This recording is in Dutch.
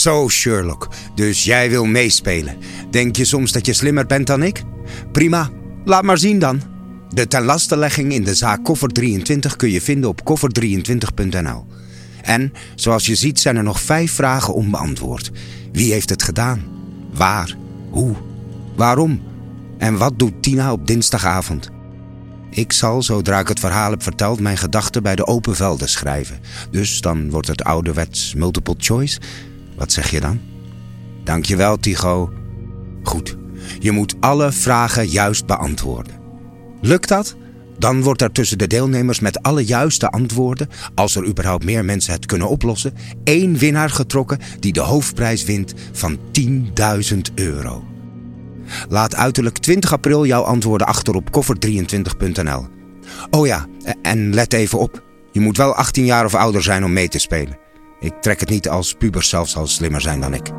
Zo, Sherlock. Dus jij wil meespelen. Denk je soms dat je slimmer bent dan ik? Prima, laat maar zien dan. De tenlastelegging in de zaak Koffer 23 kun je vinden op koffer23.nl. En, zoals je ziet, zijn er nog vijf vragen onbeantwoord. Wie heeft het gedaan? Waar? Hoe? Waarom? En wat doet Tina op dinsdagavond? Ik zal, zodra ik het verhaal heb verteld, mijn gedachten bij de open velden schrijven. Dus dan wordt het ouderwets multiple choice. Wat zeg je dan? Dankjewel, Tigo. Goed, je moet alle vragen juist beantwoorden. Lukt dat? Dan wordt er tussen de deelnemers met alle juiste antwoorden, als er überhaupt meer mensen het kunnen oplossen, één winnaar getrokken die de hoofdprijs wint van 10.000 euro. Laat uiterlijk 20 april jouw antwoorden achter op koffer23.nl. Oh ja, en let even op. Je moet wel 18 jaar of ouder zijn om mee te spelen. Ik trek het niet als pubers zelfs al slimmer zijn dan ik.